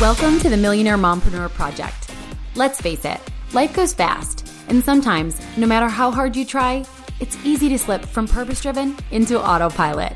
Welcome to the Millionaire Mompreneur Project. Let's face it, life goes fast, and sometimes, no matter how hard you try, it's easy to slip from purpose driven into autopilot.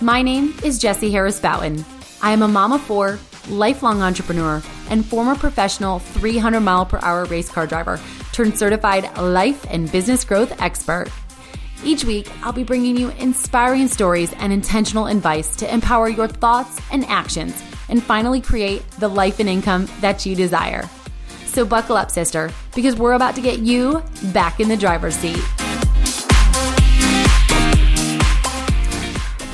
My name is Jessie Harris Bouton. I am a mom of four, lifelong entrepreneur, and former professional 300 mile per hour race car driver turned certified life and business growth expert. Each week, I'll be bringing you inspiring stories and intentional advice to empower your thoughts and actions and finally create the life and income that you desire. So, buckle up, sister, because we're about to get you back in the driver's seat.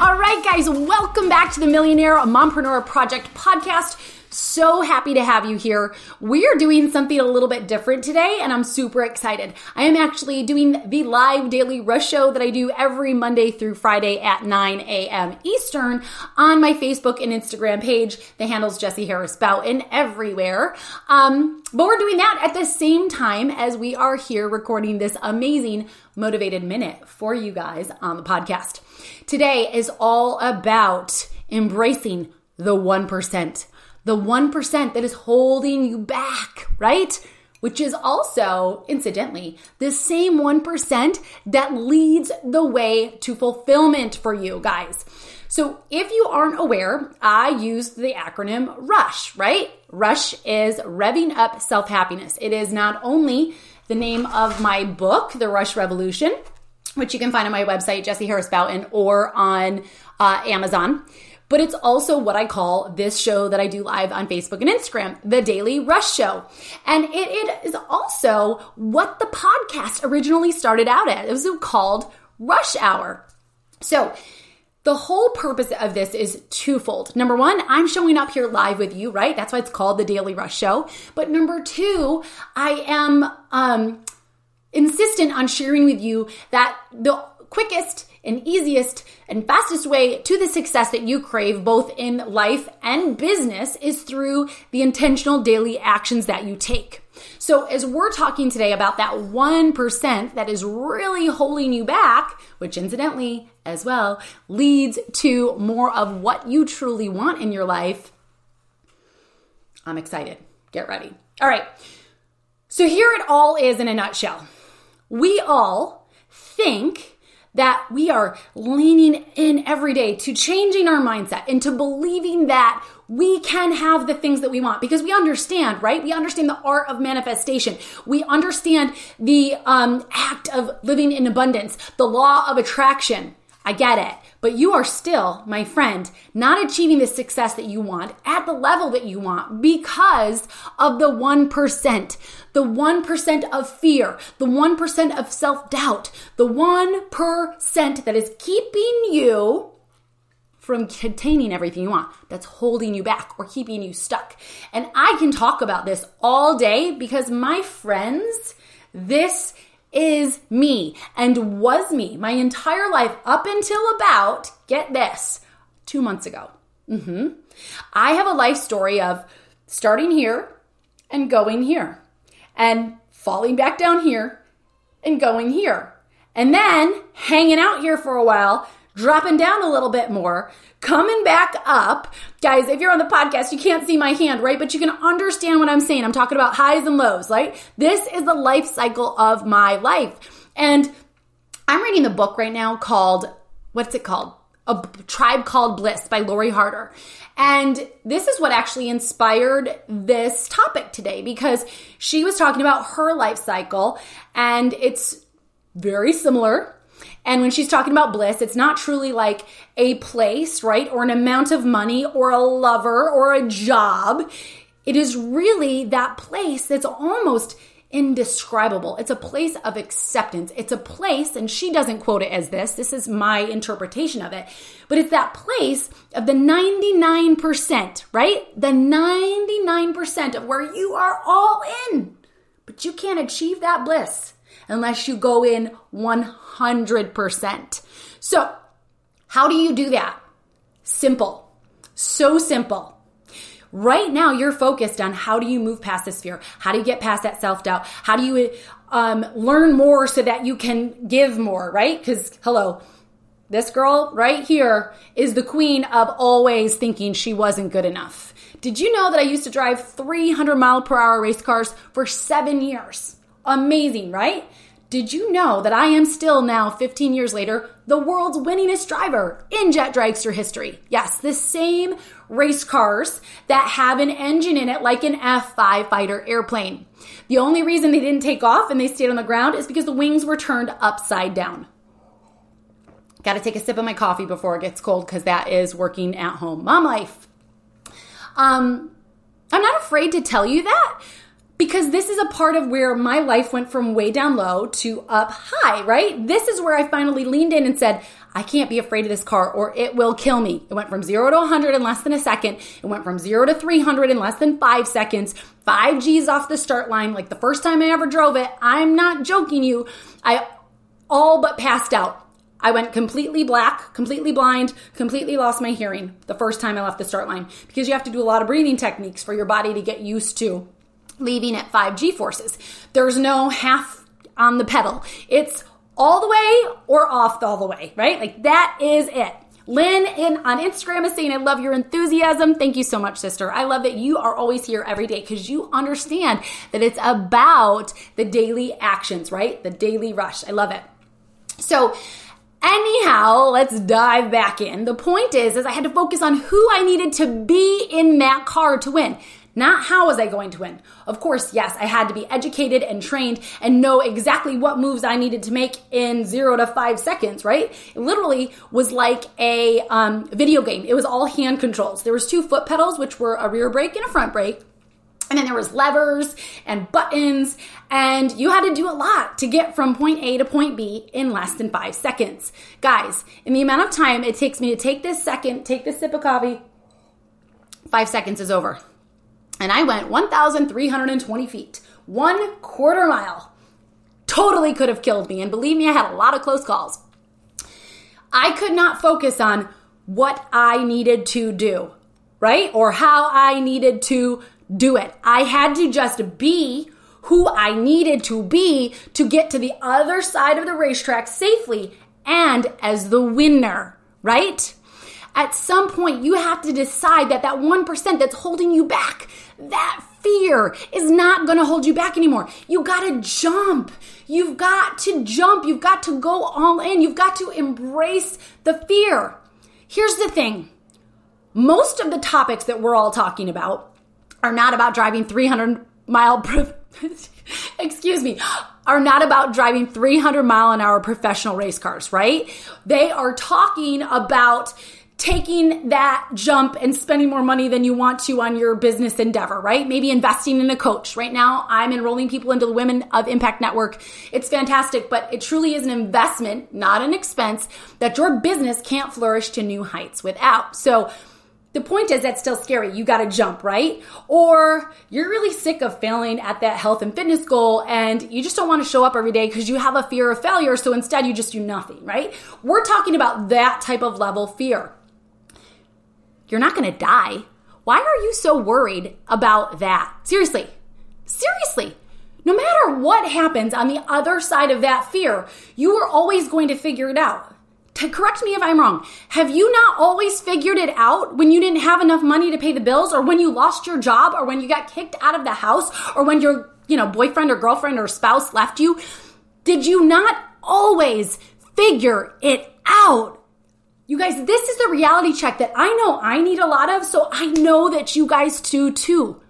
All right, guys, welcome back to the Millionaire Mompreneur Project podcast. So happy to have you here. We are doing something a little bit different today, and I'm super excited. I am actually doing the live daily rush show that I do every Monday through Friday at 9 a.m. Eastern on my Facebook and Instagram page. The handle's Jessie Harris Bouton everywhere. Um, but we're doing that at the same time as we are here recording this amazing motivated minute for you guys on the podcast. Today is all about embracing the 1% the 1% that is holding you back, right? Which is also, incidentally, the same 1% that leads the way to fulfillment for you guys. So, if you aren't aware, I use the acronym RUSH, right? RUSH is revving up self happiness. It is not only the name of my book, The Rush Revolution, which you can find on my website, Jessie Harris Bouton, or on uh, Amazon but it's also what I call this show that I do live on Facebook and Instagram, the Daily Rush Show. And it, it is also what the podcast originally started out as. It was called Rush Hour. So, the whole purpose of this is twofold. Number one, I'm showing up here live with you, right? That's why it's called the Daily Rush Show. But number two, I am um, insistent on sharing with you that the quickest and easiest and fastest way to the success that you crave, both in life and business, is through the intentional daily actions that you take. So, as we're talking today about that 1% that is really holding you back, which incidentally, as well, leads to more of what you truly want in your life, I'm excited. Get ready. All right. So, here it all is in a nutshell. We all think that we are leaning in every day to changing our mindset and to believing that we can have the things that we want because we understand, right? We understand the art of manifestation. We understand the um, act of living in abundance, the law of attraction. I get it. But you are still, my friend, not achieving the success that you want at the level that you want because of the 1%, the 1% of fear, the 1% of self doubt, the 1% that is keeping you from containing everything you want that's holding you back or keeping you stuck. And I can talk about this all day because my friends, this is me and was me my entire life up until about, get this, two months ago. Mm-hmm. I have a life story of starting here and going here and falling back down here and going here and then hanging out here for a while, dropping down a little bit more, coming back up. Guys, if you're on the podcast, you can't see my hand, right? But you can understand what I'm saying. I'm talking about highs and lows, right? This is the life cycle of my life. And I'm reading the book right now called, what's it called? A Tribe Called Bliss by Lori Harder. And this is what actually inspired this topic today because she was talking about her life cycle and it's very similar and when she's talking about bliss, it's not truly like a place, right? Or an amount of money or a lover or a job. It is really that place that's almost indescribable. It's a place of acceptance. It's a place, and she doesn't quote it as this, this is my interpretation of it, but it's that place of the 99%, right? The 99% of where you are all in, but you can't achieve that bliss unless you go in 100%. So, how do you do that? Simple. So simple. Right now, you're focused on how do you move past this fear? How do you get past that self doubt? How do you um, learn more so that you can give more, right? Because, hello, this girl right here is the queen of always thinking she wasn't good enough. Did you know that I used to drive 300 mile per hour race cars for seven years? Amazing, right? Did you know that I am still now, 15 years later, the world's winningest driver in Jet Dragster history? Yes, the same race cars that have an engine in it like an F5 fighter airplane. The only reason they didn't take off and they stayed on the ground is because the wings were turned upside down. Got to take a sip of my coffee before it gets cold because that is working at home. Mom life. Um, I'm not afraid to tell you that because this is a part of where my life went from way down low to up high, right? This is where I finally leaned in and said, I can't be afraid of this car or it will kill me. It went from zero to 100 in less than a second. It went from zero to 300 in less than five seconds. Five G's off the start line. Like the first time I ever drove it, I'm not joking you. I all but passed out. I went completely black, completely blind, completely lost my hearing the first time I left the start line because you have to do a lot of breathing techniques for your body to get used to leaving at 5 G forces. There's no half on the pedal. It's all the way or off all the way, right? Like that is it. Lynn in on Instagram is saying, I love your enthusiasm. Thank you so much, sister. I love that you are always here every day because you understand that it's about the daily actions, right? The daily rush. I love it. So, anyhow, let's dive back in. The point is, is I had to focus on who I needed to be in that car to win. Not how was I going to win. Of course, yes, I had to be educated and trained and know exactly what moves I needed to make in zero to five seconds, right? It literally was like a um, video game. It was all hand controls. There was two foot pedals, which were a rear brake and a front brake. And then there was levers and buttons, and you had to do a lot to get from point A to point B in less than five seconds. Guys, in the amount of time it takes me to take this second, take this sip of coffee, five seconds is over and I went 1,320 feet, one quarter mile. Totally could have killed me. And believe me, I had a lot of close calls. I could not focus on what I needed to do, right? Or how I needed to do it. I had to just be who I needed to be to get to the other side of the racetrack safely and as the winner, right? At some point, you have to decide that that 1% that's holding you back, that fear is not going to hold you back anymore. You got to jump. You've got to jump. You've got to go all in. You've got to embrace the fear. Here's the thing most of the topics that we're all talking about are not about driving 300 mile, excuse me, are not about driving 300 mile an hour professional race cars, right? They are talking about taking that jump and spending more money than you want to on your business endeavor, right? Maybe investing in a coach. Right now, I'm enrolling people into the Women of Impact Network. It's fantastic, but it truly is an investment, not an expense that your business can't flourish to new heights without. So, the point is that's still scary. You got to jump, right? Or you're really sick of failing at that health and fitness goal and you just don't want to show up every day because you have a fear of failure. So instead you just do nothing, right? We're talking about that type of level fear. You're not going to die. Why are you so worried about that? Seriously. Seriously. No matter what happens on the other side of that fear, you are always going to figure it out. To correct me if I'm wrong. Have you not always figured it out when you didn't have enough money to pay the bills or when you lost your job or when you got kicked out of the house or when your, you know, boyfriend or girlfriend or spouse left you? Did you not always figure it out? You guys, this is the reality check that I know I need a lot of, so I know that you guys do too.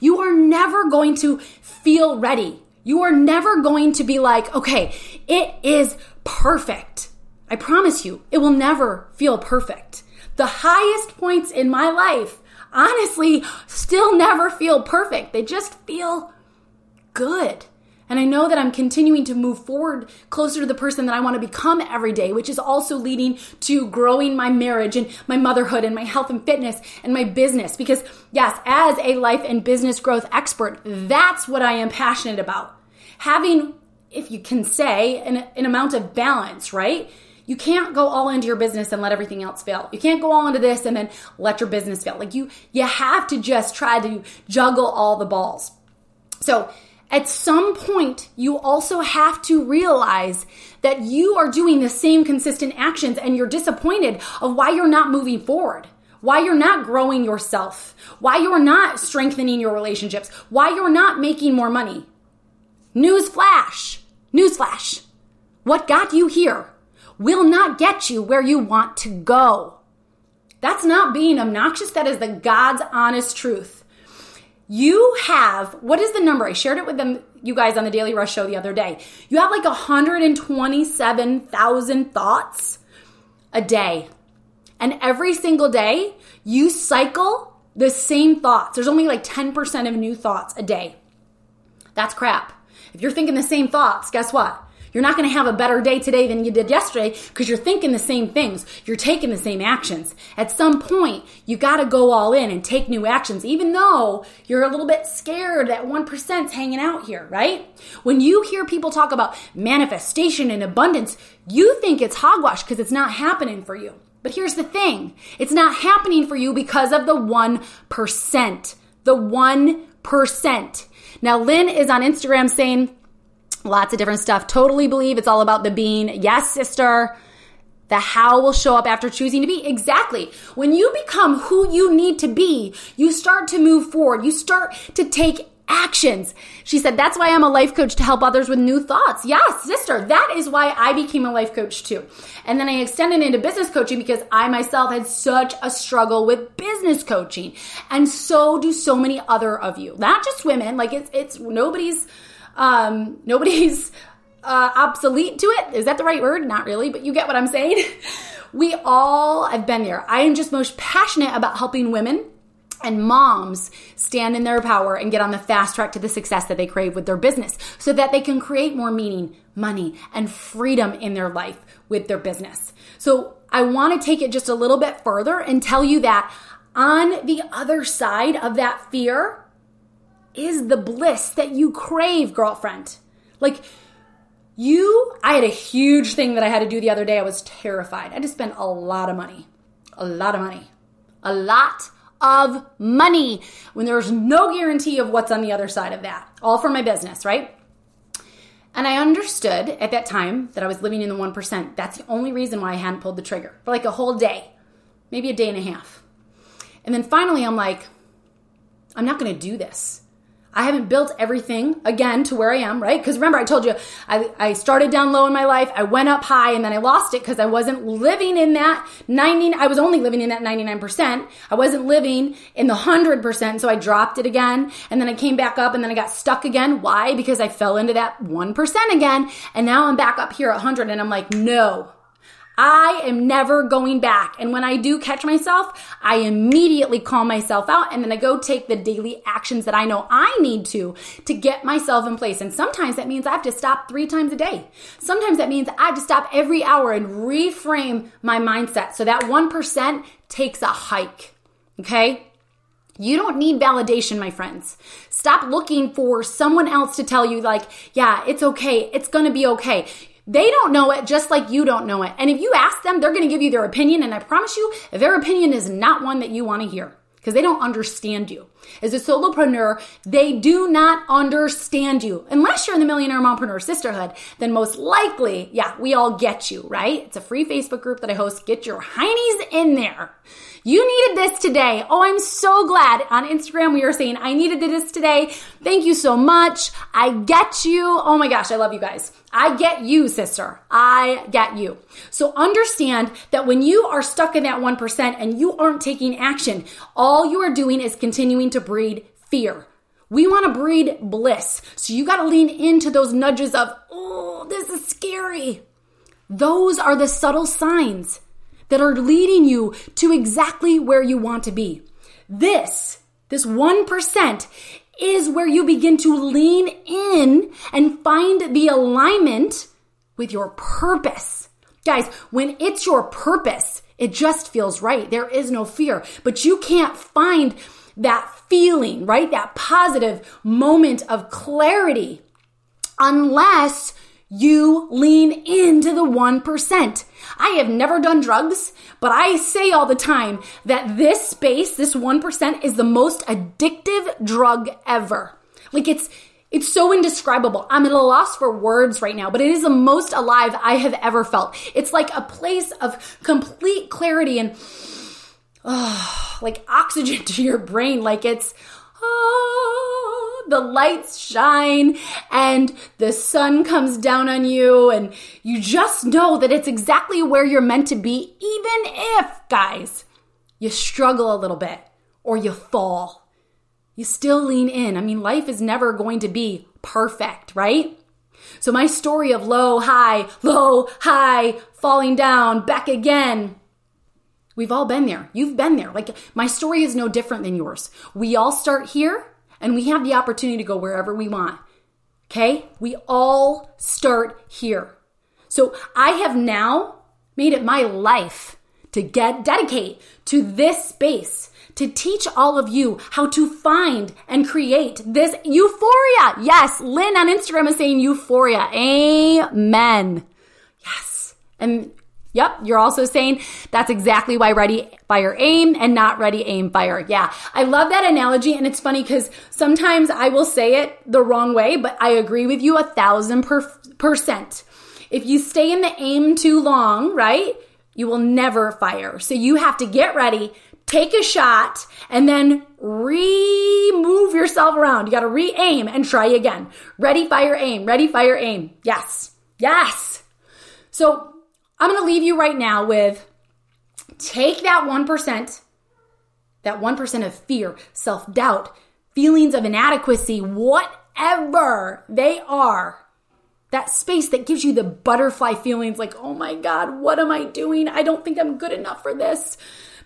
You are never going to feel ready. You are never going to be like, okay, it is perfect. I promise you, it will never feel perfect. The highest points in my life, honestly, still never feel perfect. They just feel good. And I know that I'm continuing to move forward closer to the person that I want to become every day, which is also leading to growing my marriage and my motherhood and my health and fitness and my business. Because, yes, as a life and business growth expert, that's what I am passionate about. Having, if you can say, an, an amount of balance, right? You can't go all into your business and let everything else fail. You can't go all into this and then let your business fail. Like you, you have to just try to juggle all the balls. So, at some point, you also have to realize that you are doing the same consistent actions and you're disappointed of why you're not moving forward, why you're not growing yourself, why you're not strengthening your relationships, why you're not making more money. Newsflash, newsflash. What got you here will not get you where you want to go. That's not being obnoxious. That is the God's honest truth. You have, what is the number? I shared it with them, you guys on the Daily Rush show the other day. You have like 127,000 thoughts a day. And every single day, you cycle the same thoughts. There's only like 10% of new thoughts a day. That's crap. If you're thinking the same thoughts, guess what? You're not going to have a better day today than you did yesterday because you're thinking the same things. You're taking the same actions. At some point, you got to go all in and take new actions, even though you're a little bit scared that 1%'s hanging out here, right? When you hear people talk about manifestation and abundance, you think it's hogwash because it's not happening for you. But here's the thing it's not happening for you because of the 1%. The 1%. Now, Lynn is on Instagram saying, Lots of different stuff. Totally believe it's all about the being. Yes, sister. The how will show up after choosing to be. Exactly. When you become who you need to be, you start to move forward. You start to take actions. She said, That's why I'm a life coach to help others with new thoughts. Yes, sister, that is why I became a life coach too. And then I extended into business coaching because I myself had such a struggle with business coaching. And so do so many other of you. Not just women, like it's, it's nobody's um, nobody's uh, obsolete to it. Is that the right word? Not really, but you get what I'm saying. we all have been there. I am just most passionate about helping women and moms stand in their power and get on the fast track to the success that they crave with their business so that they can create more meaning, money, and freedom in their life with their business. So I want to take it just a little bit further and tell you that on the other side of that fear is the bliss that you crave, girlfriend. Like, you, I had a huge thing that I had to do the other day. I was terrified. I had to spend a lot of money. A lot of money. A lot of money when there's no guarantee of what's on the other side of that. All for my business, right? And I understood at that time that I was living in the 1%. That's the only reason why I hadn't pulled the trigger for like a whole day, maybe a day and a half. And then finally, I'm like, I'm not going to do this. I haven't built everything again to where I am, right? Because remember, I told you I, I started down low in my life, I went up high, and then I lost it because I wasn't living in that 90, I was only living in that 99%. I wasn't living in the 100%, so I dropped it again, and then I came back up, and then I got stuck again. Why? Because I fell into that 1% again, and now I'm back up here at 100, and I'm like, no, I am never going back. And when I do catch myself, I immediately call myself out and then I go take the daily actions that I know I need to to get myself in place. And sometimes that means I have to stop three times a day. Sometimes that means I have to stop every hour and reframe my mindset. So that 1% takes a hike. Okay. You don't need validation, my friends. Stop looking for someone else to tell you, like, yeah, it's okay. It's going to be okay. They don't know it just like you don't know it. And if you ask them, they're going to give you their opinion. And I promise you, their opinion is not one that you want to hear because they don't understand you. As a solopreneur, they do not understand you. Unless you're in the Millionaire Mompreneur Sisterhood, then most likely, yeah, we all get you, right? It's a free Facebook group that I host. Get your heinies in there. You needed this today. Oh, I'm so glad. On Instagram, we were saying, I needed this today. Thank you so much. I get you. Oh my gosh, I love you guys. I get you, sister. I get you. So understand that when you are stuck in that 1% and you aren't taking action, all you are doing is continuing to breed fear. We want to breed bliss. So you got to lean into those nudges of, oh, this is scary. Those are the subtle signs that are leading you to exactly where you want to be. This, this 1% is where you begin to lean in and find the alignment with your purpose. Guys, when it's your purpose, it just feels right. There is no fear, but you can't find that feeling, right? That positive moment of clarity unless you lean into the 1%. I have never done drugs, but I say all the time that this space, this 1%, is the most addictive drug ever. Like it's, It's so indescribable. I'm at a loss for words right now, but it is the most alive I have ever felt. It's like a place of complete clarity and oh, like oxygen to your brain. Like it's, oh, the lights shine and the sun comes down on you and you just know that it's exactly where you're meant to be, even if, guys, you struggle a little bit or you fall. You still lean in. I mean, life is never going to be perfect, right? So my story of low, high, low, high, falling down, back again, We've all been there. You've been there. Like my story is no different than yours. We all start here and we have the opportunity to go wherever we want. Okay? We all start here. So I have now made it my life to get dedicate to this space to teach all of you how to find and create this euphoria. Yes, Lynn on Instagram is saying euphoria. Amen. Yes. And Yep, you're also saying that's exactly why ready, fire, aim and not ready, aim, fire. Yeah, I love that analogy. And it's funny because sometimes I will say it the wrong way, but I agree with you a thousand per- percent. If you stay in the aim too long, right, you will never fire. So you have to get ready, take a shot, and then re-move yourself around. You got to re-aim and try again. Ready, fire, aim. Ready, fire, aim. Yes. Yes. So I'm going to leave you right now with take that 1%, that 1% of fear, self doubt, feelings of inadequacy, whatever they are. That space that gives you the butterfly feelings like, oh my God, what am I doing? I don't think I'm good enough for this.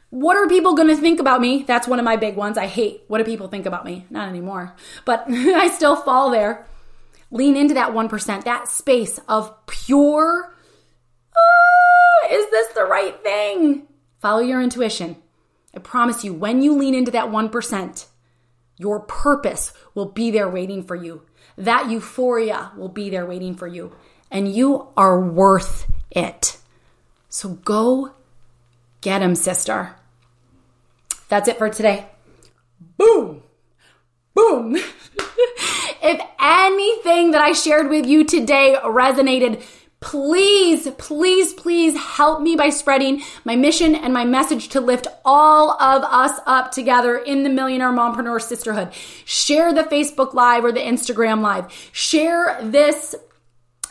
What are people going to think about me? That's one of my big ones. I hate what do people think about me? Not anymore, but I still fall there. Lean into that 1%, that space of pure ah, is this the right thing? Follow your intuition. I promise you, when you lean into that 1%, your purpose will be there waiting for you. That euphoria will be there waiting for you. And you are worth it. So go get him, sister. That's it for today. Boom! Boom! if anything that I shared with you today resonated, Please, please, please help me by spreading my mission and my message to lift all of us up together in the Millionaire Mompreneur Sisterhood. Share the Facebook Live or the Instagram Live. Share this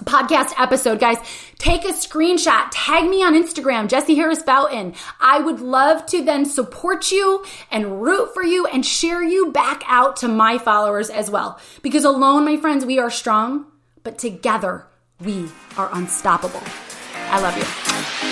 podcast episode, guys. Take a screenshot, tag me on Instagram, Jessie Harris Bouton. I would love to then support you and root for you and share you back out to my followers as well. Because alone, my friends, we are strong, but together we are unstoppable. I love you.